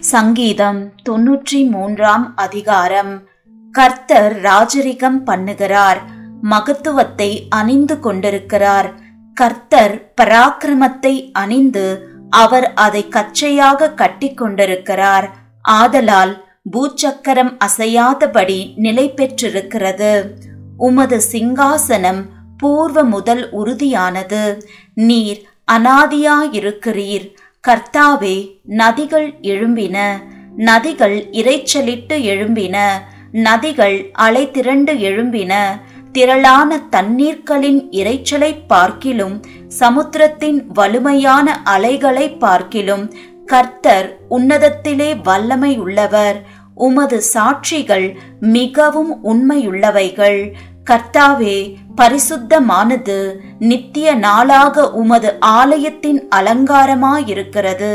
சங்கீதம் தொன்னூற்றி மூன்றாம் அதிகாரம். கர்த்தர் ராஜரிகம் பண்ணுகிறார் மகத்துவத்தை அணிந்து கொண்டிருக்கிறார். கர்த்தர் பராக்கிரமத்தை அணிந்து அவர் அதை கச்சையாக கட்டி கொண்டிருக்கிறார். ஆதலால் பூச்சக்கரம் அசையாதபடி நிலை பெற்றிருக்கிறது. உமது சிங்காசனம் பூர்வ முதல் உறுதியானது. நீர் அனாதியாயிருக்கிறீர். கர்த்தாவே நதிகள் எழும்பின. நதிகள் இரைச்சலிட்டு எழும்பின. நதிகள் அலை திரண்டு எழும்பின. திரளான தண்ணீர்களின் இறைச்சலை பார்க்கிலும் சமுத்திரத்தின் வலிமையான அலைகளை பார்க்கிலும் கர்த்தர் உன்னதத்திலே வல்லமை உள்ளவர் உமது சாட்சிகள் மிகவும் உண்மையுள்ளவைகள். கர்த்தாவே பரிசுத்தமானது நித்திய நாளாக உமது ஆலயத்தின் அலங்காரமாயிருக்கிறது.